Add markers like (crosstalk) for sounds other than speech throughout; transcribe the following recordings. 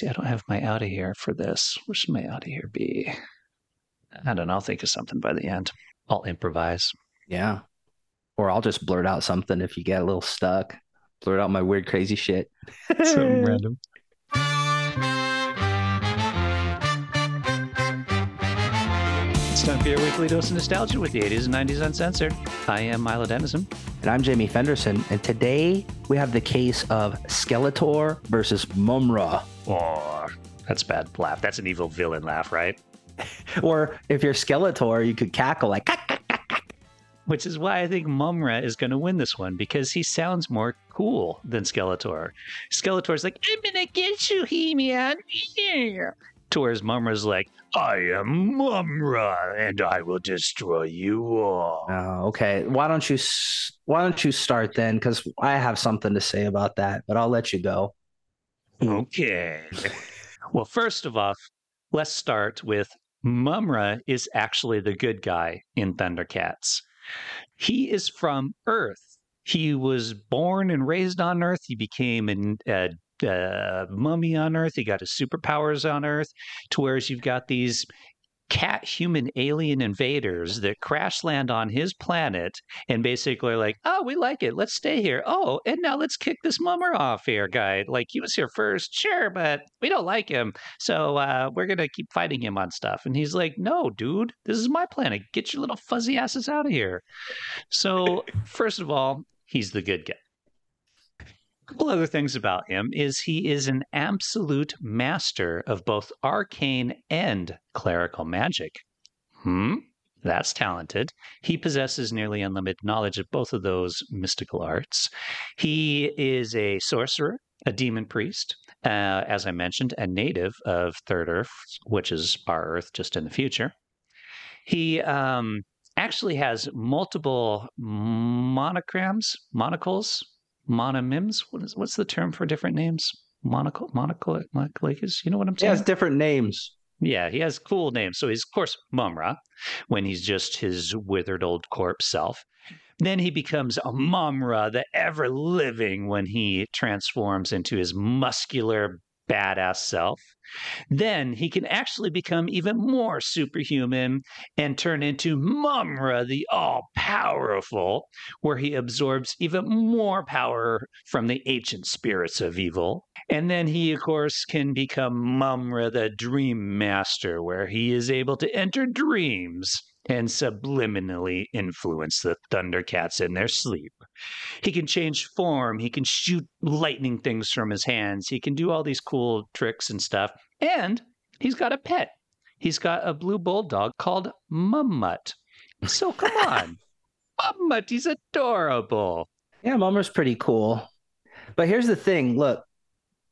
see, I don't have my out of here for this. Where should my out of here be? I don't know. I'll think of something by the end. I'll improvise. Yeah. Or I'll just blurt out something if you get a little stuck. Blurt out my weird, crazy shit. (laughs) Something random. It's time for your weekly dose of nostalgia with the 80s and 90s uncensored. I am Milo Dennison. And I'm Jamie Fenderson. And today we have the case of Skeletor versus Mumm-Ra. Oh, that's bad laugh. That's an evil villain laugh, right? (laughs) Or if you're Skeletor, you could cackle like, "Cack, cack, cack, cack." Which is why I think Mumm-Ra is going to win this one because he sounds more cool than Skeletor. Skeletor's like, I'm going to get you, He-Man. Yeah. To whereas Mumm-Ra's like, I am Mumm-Ra and I will destroy you all. Oh, okay. Why don't you Why don't you start then? Because I have something to say about that, but I'll let you go. Mm-hmm. Okay. well, first of all, let's start with Mumm-Ra is actually the good guy in Thundercats. He is from Earth. He was born and raised on Earth. He became an, a, a mummy on Earth. He got his superpowers on Earth. To whereas you've got these cat human alien invaders that crash land on his planet and basically are like, oh, we like it. Let's stay here. Oh, and now let's kick this Mumm-Ra off here, guy. Like he was here first, sure, but we don't like him. So uh, we're to keep fighting him on stuff. And he's like, no, dude, this is my planet. Get your little fuzzy asses out of here. So, first of all, he's the good guy. Couple other things about him is he is an absolute master of both arcane and clerical magic. Hmm? That's talented. He possesses nearly unlimited knowledge of both of those mystical arts. He is a sorcerer, a demon priest, uh, as I mentioned, a native of Third Earth, which is our Earth just in the future. He um, actually has multiple monograms, monocles, mononyms. What is what's the term for different names? Monocle, monocle, monocle. You know what I'm saying? He has different names. Yeah, he has cool names. So he's, of course, Mumm-Ra when he's just his withered old corpse self. Then he becomes a Mumm-Ra, the ever living, when he transforms into his muscular, badass self. Then he can actually become even more superhuman and turn into Mumm-Ra, the all powerful, where he absorbs even more power from the ancient spirits of evil. And then he, of course, can become Mumm-Ra, the Dream Master, where he is able to enter dreams and subliminally influence the Thundercats in their sleep. He can change form, he can shoot lightning things from his hands, he can do all these cool tricks and stuff. And he's got a pet. He's got a blue bulldog called Ma-Mutt. So come (laughs) on. Ma-Mutt, he's adorable. Yeah, Mumm-Ra's pretty cool. But here's the thing look,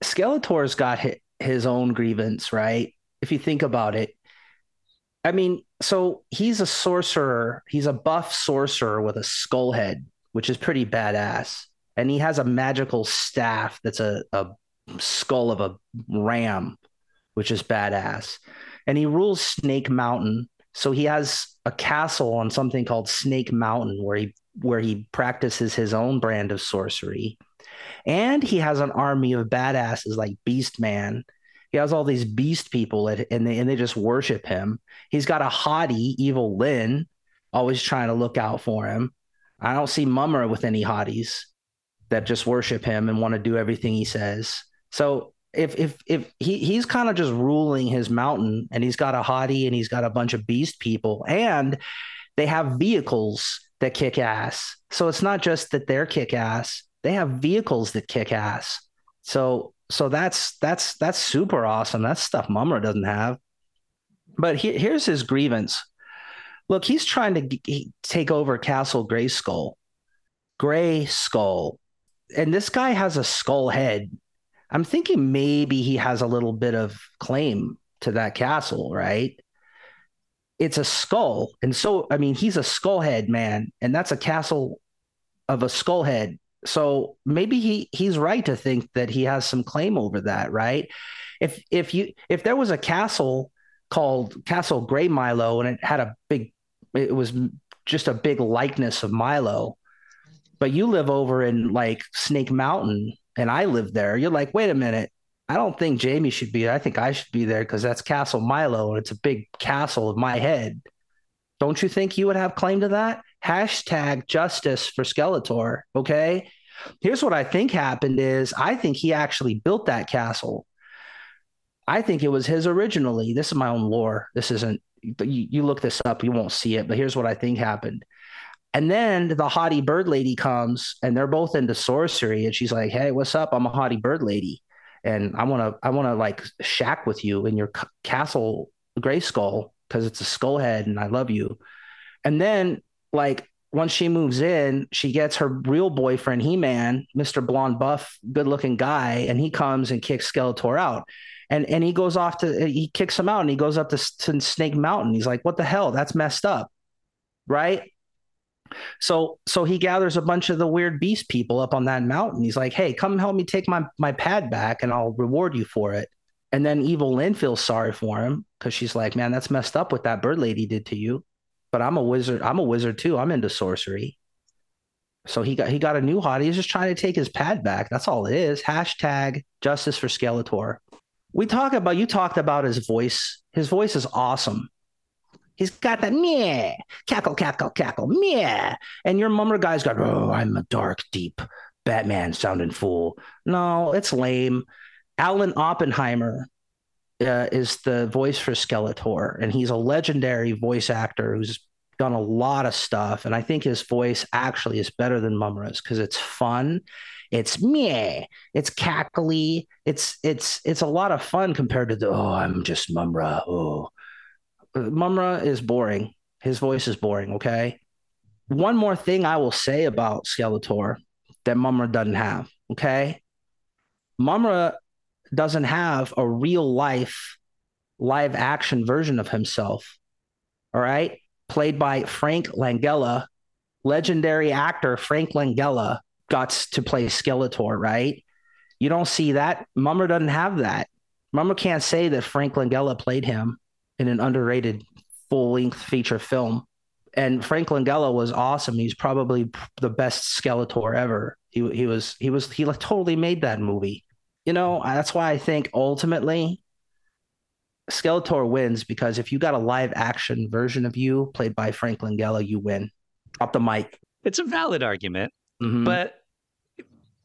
Skeletor's got his own grievance, right? If you think about it. I mean, so he's a sorcerer. He's a buff sorcerer with a skull head, which is pretty badass. And he has a magical staff that's a, a skull of a ram, which is badass. And he rules Snake Mountain. So he has a castle on something called Snake Mountain where he where he practices his own brand of sorcery. And he has an army of badasses like Beast Man. He has all these beast people at, and they and they just worship him. He's got a haughty, Evil-Lyn, always trying to look out for him. I don't see Mumm-Ra with any hotties that just worship him and want to do everything he says. So if if if he he's kind of just ruling his mountain and he's got a hottie and he's got a bunch of beast people and they have vehicles that kick ass. So it's not just that they're kick ass, they have vehicles that kick ass. So so that's that's that's super awesome. That's stuff Mumm-Ra doesn't have. But he, here's his grievance. Look, he's trying to g- take over Castle Grayskull. Gray Skull. And this guy has a skull head. I'm thinking maybe he has a little bit of claim to that castle, right? It's a skull. And so, I mean, he's a skull head man, and that's a castle of a skull head. So maybe he he's right to think that he has some claim over that, right? If if you if there was a castle called Castle Gray Milo and it had a big it was just a big likeness of Milo, but you live over in like Snake Mountain and I live there, you're like, wait a minute, I don't think Jamie should be. I think I should be there because that's Castle Milo and it's a big castle of my head. Don't you think you would have claim to that? Hashtag justice for Skeletor. Okay. Here's what I think happened is I think he actually built that castle. I think it was his originally. This is my own lore. This isn't you, you look this up, you won't see it, but here's what I think happened. And then the haughty bird lady comes and they're both into sorcery. And she's like, Hey, what's up? I'm a haughty bird lady. And I want to, I want to like shack with you in your castle, Grayskull, because it's a skull head and I love you. And then, like, once she moves in, she gets her real boyfriend, He Man, Mr. Blonde Buff, good looking guy, and he comes and kicks Skeletor out. And, and he goes off to, he kicks him out and he goes up to, to Snake Mountain. He's like, what the hell? That's messed up. Right. So so he gathers a bunch of the weird beast people up on that mountain. He's like, "Hey, come help me take my my pad back, and I'll reward you for it." And then Evil-Lyn feels sorry for him because she's like, "Man, that's messed up what that bird lady did to you." But I'm a wizard. I'm a wizard too. I'm into sorcery. So he got he got a new hottie. He's just trying to take his pad back. That's all it is. Hashtag justice for Skeletor. We talk about you talked about his voice. His voice is awesome. He's got that meh, cackle, cackle, cackle, meh. And your Mumm-Ra guy's got, oh, I'm a dark, deep Batman sounding fool. No, it's lame. Alan Oppenheimer uh, is the voice for Skeletor, and he's a legendary voice actor who's done a lot of stuff. And I think his voice actually is better than Mumm-Ra's because it's fun. It's meh. It's cackly. It's it's it's a lot of fun compared to the oh, I'm just Mumm-Ra. Oh, uh, Mumm-Ra is boring. His voice is boring. Okay. One more thing I will say about Skeletor that Mumm-Ra doesn't have. Okay. Mumm-Ra doesn't have a real life live action version of himself. All right. Played by Frank Langella, legendary actor Frank Langella got to play Skeletor, right? You don't see that. Mumm-Ra doesn't have that. Mumm-Ra can't say that Frank Langella played him in an underrated full length feature film. And Frank Langella was awesome. He's probably the best Skeletor ever. He he was he was he totally made that movie. You know, that's why I think ultimately Skeletor wins because if you got a live action version of you played by Frank Langella, you win. Up the mic. It's a valid argument, mm-hmm. but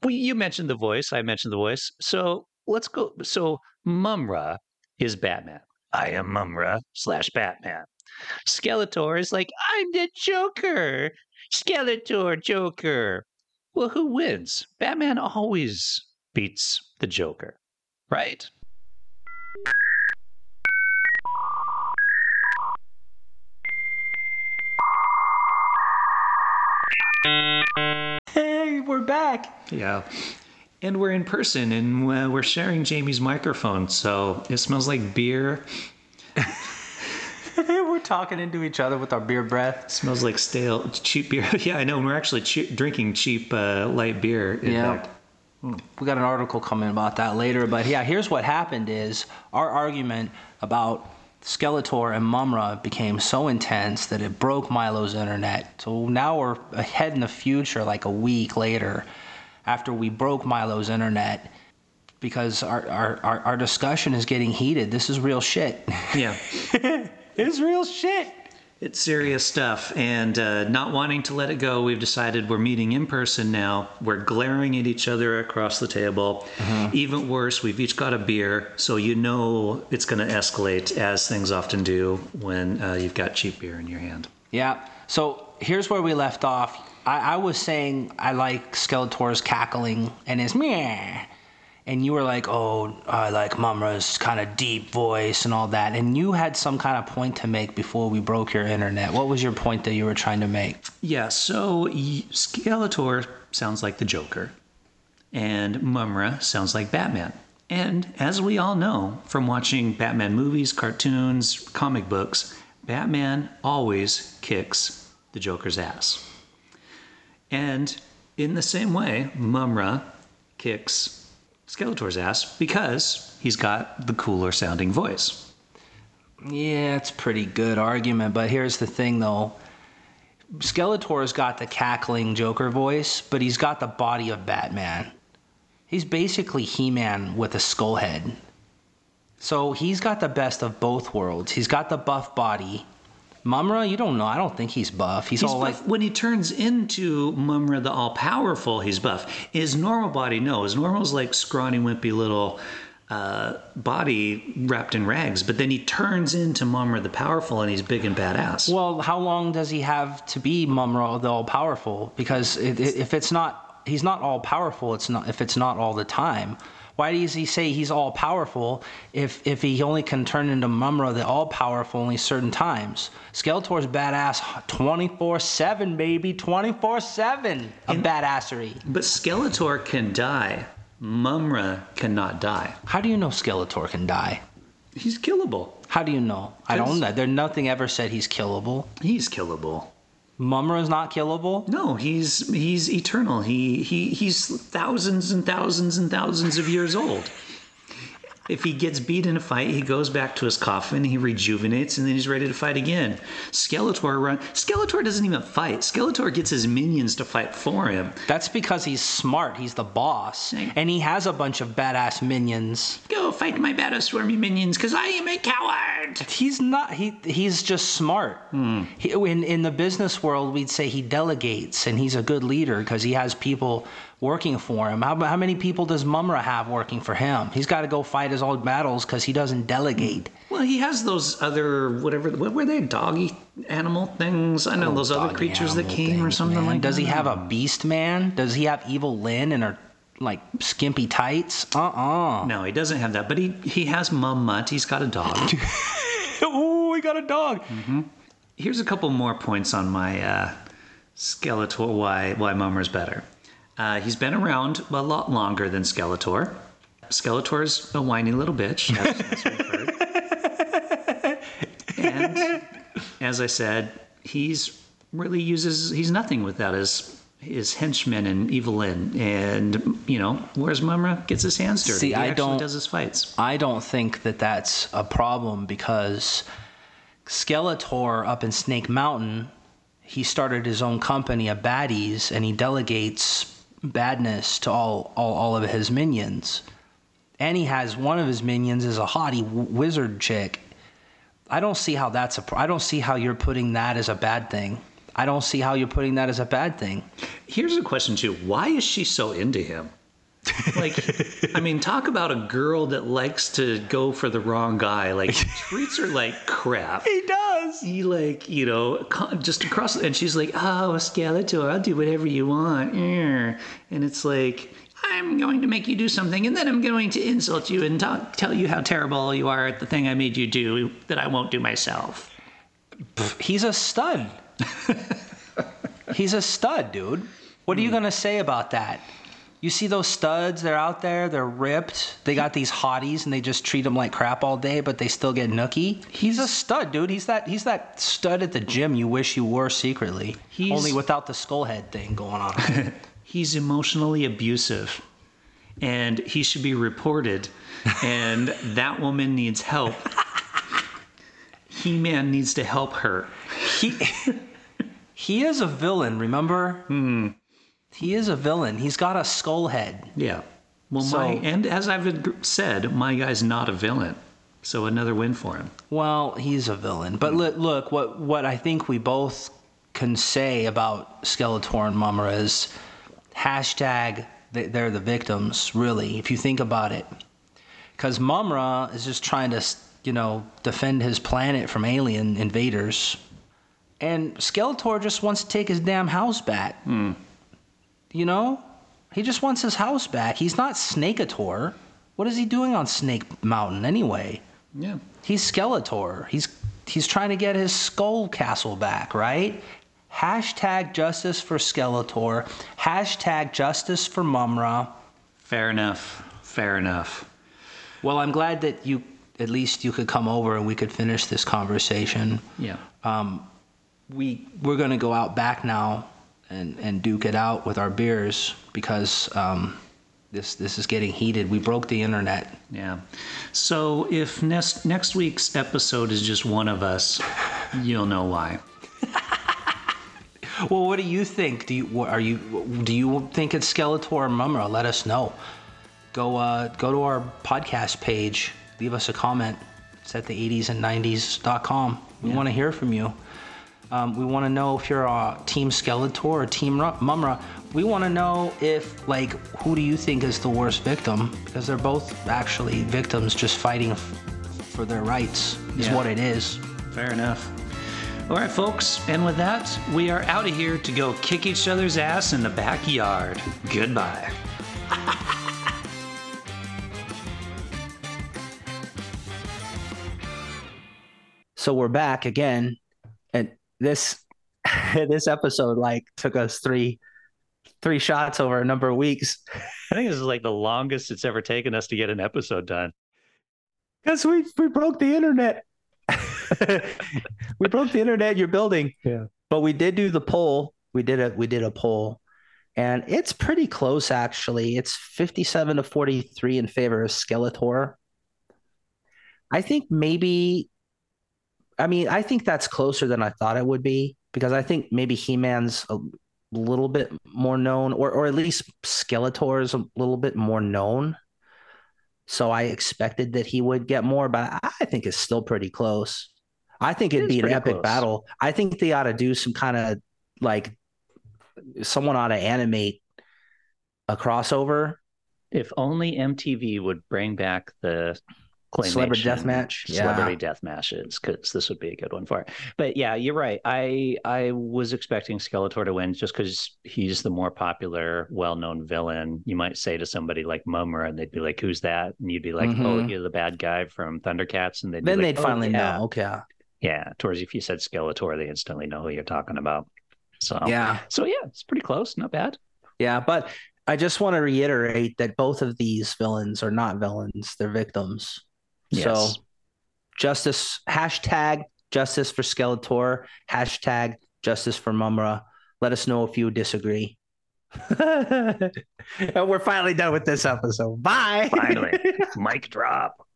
we you mentioned the voice. I mentioned the voice. So let's go. So Mumm-Ra is Batman. I am Mumm-Ra slash Batman. Skeletor is like, I'm the Joker. Skeletor, Joker. Well, who wins? Batman always beats the Joker, right? We're back. Yeah. And we're in person and uh, we're sharing Jamie's microphone, so it smells like beer. (laughs) we're talking into each other with our beer breath. It smells like stale, cheap beer. (laughs) yeah, I know. And we're actually che- drinking cheap uh, light beer. yeah. Hmm. We got an article coming about that later, but yeah, here's what happened: is our argument about Skeletor and Mumm-Ra became so intense that it broke Milo's internet. So now we're ahead in the future, like a week later, after we broke Milo's internet because our, our, our, our discussion is getting heated. This is real shit. Yeah. (laughs) it's real shit. It's serious stuff. And uh, not wanting to let it go, we've decided we're meeting in person now. We're glaring at each other across the table. Mm-hmm. Even worse, we've each got a beer. So you know it's going to escalate, as things often do when uh, you've got cheap beer in your hand. Yeah. So here's where we left off I, I was saying I like Skeletor's cackling and his meh. And you were like, oh, I like Mumm-Ra's kind of deep voice and all that. And you had some kind of point to make before we broke your internet. What was your point that you were trying to make? Yeah, so Skeletor sounds like the Joker, and Mumm-Ra sounds like Batman. And as we all know from watching Batman movies, cartoons, comic books, Batman always kicks the Joker's ass. And in the same way, Mumm-Ra kicks Skeletor's ass because he's got the cooler sounding voice. Yeah, it's pretty good argument, but here's the thing though. Skeletor's got the cackling Joker voice, but he's got the body of Batman. He's basically He-Man with a skull head. So he's got the best of both worlds. He's got the buff body. Mumm-Ra, you don't know. I don't think he's buff. He's, He's all buff. like when he turns into Mumm-Ra the All Powerful, he's buff. His normal body, no. His normal's like scrawny, wimpy little uh, body wrapped in rags. But then he turns into Mumm-Ra the Powerful, and he's big and badass. Well, how long does he have to be Mumm-Ra the all powerful? Because it, it, if it's not, he's not all powerful. It's not if it's not all the time. Why does he say he's all powerful if if he only can turn into Mumm-Ra the all powerful only certain times? Skeletor's badass twenty four seven, baby, twenty four seven of badassery. but Skeletor can die. Mumm-Ra cannot die. How do you know Skeletor can die? He's killable. How do you know? I don't know. There nothing ever said he's killable. He's killable. Mumm-Ra is not killable. No, he's he's eternal. He he he's thousands and thousands and thousands of years old. If he gets beat in a fight, he goes back to his coffin, he rejuvenates, and then he's ready to fight again. Skeletor run. Skeletor doesn't even fight. Skeletor gets his minions to fight for him. That's because he's smart. He's the boss, and he has a bunch of badass minions. Go fight my badass swarmy minions, cause I am a coward. He's not. He he's just smart. Hmm. He, in in the business world, we'd say he delegates, and he's a good leader because he has people working for him. How how many people does Mumm-Ra have working for him? He's got to go fight his old battles because he doesn't delegate. Well, he has those other whatever. What were they? Doggy animal things? I know those other creatures that came or something man. like Does that. he have a beast man? Does he have evil Lynn and her like skimpy tights? Uh uh No, he doesn't have that. But he he has Ma-Mutt. He's got a dog. (laughs) oh, we got a dog. Here's a couple more points on my uh, Skeletor. Why why Mumm-Ra's better? Uh, he's been around a lot longer than Skeletor. Skeletor's a whiny little bitch, as, (laughs) as. And as I said, he's really uses he's nothing without his his henchmen and Evil-Lyn. And you know, where's Mumm-Ra gets his hands dirty. See, he I actually don't- does his fights. I don't think that that's a problem because Skeletor up in Snake Mountain, he started his own company of baddies and he delegates badness to all, all, all of his minions. And he has one of his minions is a w- wizard chick. I don't see how that's a I don't see how you're putting that as a bad thing. I don't see how you're putting that as a bad thing. Here's a question too: Why is she so into him? Like, I mean, talk about a girl that likes to go for the wrong guy. Like, (laughs) he treats her like crap. He does. He like, you know, just across, and she's like, "Oh, Skeletor, I'll do whatever you want." And it's like, I'm going to make you do something, and then I'm going to insult you and talk, tell you how terrible you are at the thing I made you do that I won't do myself. He's a stud. (laughs) He's a stud, dude. What are you hmm. gonna say about that? You see those studs? They're out there. They're ripped. They got these hotties, and they just treat them like crap all day, but they still get nookie. He's a stud, dude. He's that. He's that stud at the gym you wish you were secretly. He's- Only without the skull head thing going on. (laughs) he's emotionally abusive and he should be reported and that woman needs help (laughs) he-man needs to help her he (laughs) he is a villain. Remember? Hmm. He is a villain. He's got a skull head. yeah well So- my and as i've said my guy's not a villain so another win for him Well, he's a villain. But look, look, what what I think we both can say about Skeletor and Mumm-Ra is hashtag they- they're the victims, really, if you think about it. Because Mumm-Ra is just trying to, you know, defend his planet from alien invaders. And Skeletor just wants to take his damn house back. Hmm. You know? He just wants his house back. He's not Snakeator. What is he doing on Snake Mountain anyway? yeah He's Skeletor. He's he's trying to get his skull castle back, right? Hashtag justice for Skeletor. Hashtag justice for Mumm-Ra. fair enough fair enough Well, I'm glad that you at least you could come over and we could finish this conversation. yeah Um, We we're gonna go out back now and and duke it out with our beers because um, this this is getting heated. We broke the internet. yeah so if next next week's episode is just one of us you'll know why (laughs) Well, what do you think? Do you are you do you think it's Skeletor or Mumm-Ra? Let us know. go uh, go to our podcast page, leave us a comment. It's at the 80s and 90s.com. We yeah. want to hear from you. Um, we want to know if you're a Team Skeletor or Team Mumm-Ra. We want to know if, like, who do you think is the worst victim? Because they're both actually victims just fighting f- for their rights, is yeah. what it is. Fair enough. All right, folks, and with that, we are out of here to go kick each other's ass in the backyard. Goodbye. (laughs) so we're back again, and this (laughs) this episode like took us three three shots over a number of weeks. (laughs) I think this is like the longest it's ever taken us to get an episode done. Because we we broke the internet. (laughs) we broke the internet you're building. Yeah. But we did do the poll. We did a we did a poll. And it's pretty close actually. It's 57 to 43 in favor of Skeletor. I think maybe I mean, I think that's closer than I thought it would be because I think maybe He-Man's a little bit more known or or at least Skeletor is a little bit more known. So I expected that he would get more, but I think it's still pretty close. I think it'd it be an epic close. battle. I think they ought to do some kind of like someone ought to animate a crossover. If only MTV would bring back the celebrity death match celebrity yeah. death matches because this would be a good one for it. But yeah you're right. I i was expecting skeletor to win just because he's the more popular well-known villain. You might say to somebody like Mumm-Ra and they'd be like who's that? And you'd be like oh, mm-hmm. oh you're the bad guy from thundercats. And they'd then like, they'd oh, finally yeah. know okay. Yeah towards if you said skeletor they instantly know who you're talking about. So yeah. so yeah it's pretty close not bad. Yeah but I just want to reiterate that both of these villains are not villains; they're victims. Yes. So justice hashtag justice for Skeletor, hashtag justice for Mumm-Ra. Let us know if you disagree. (laughs) and we're finally done with this episode. Bye. Finally. (laughs) Mic drop.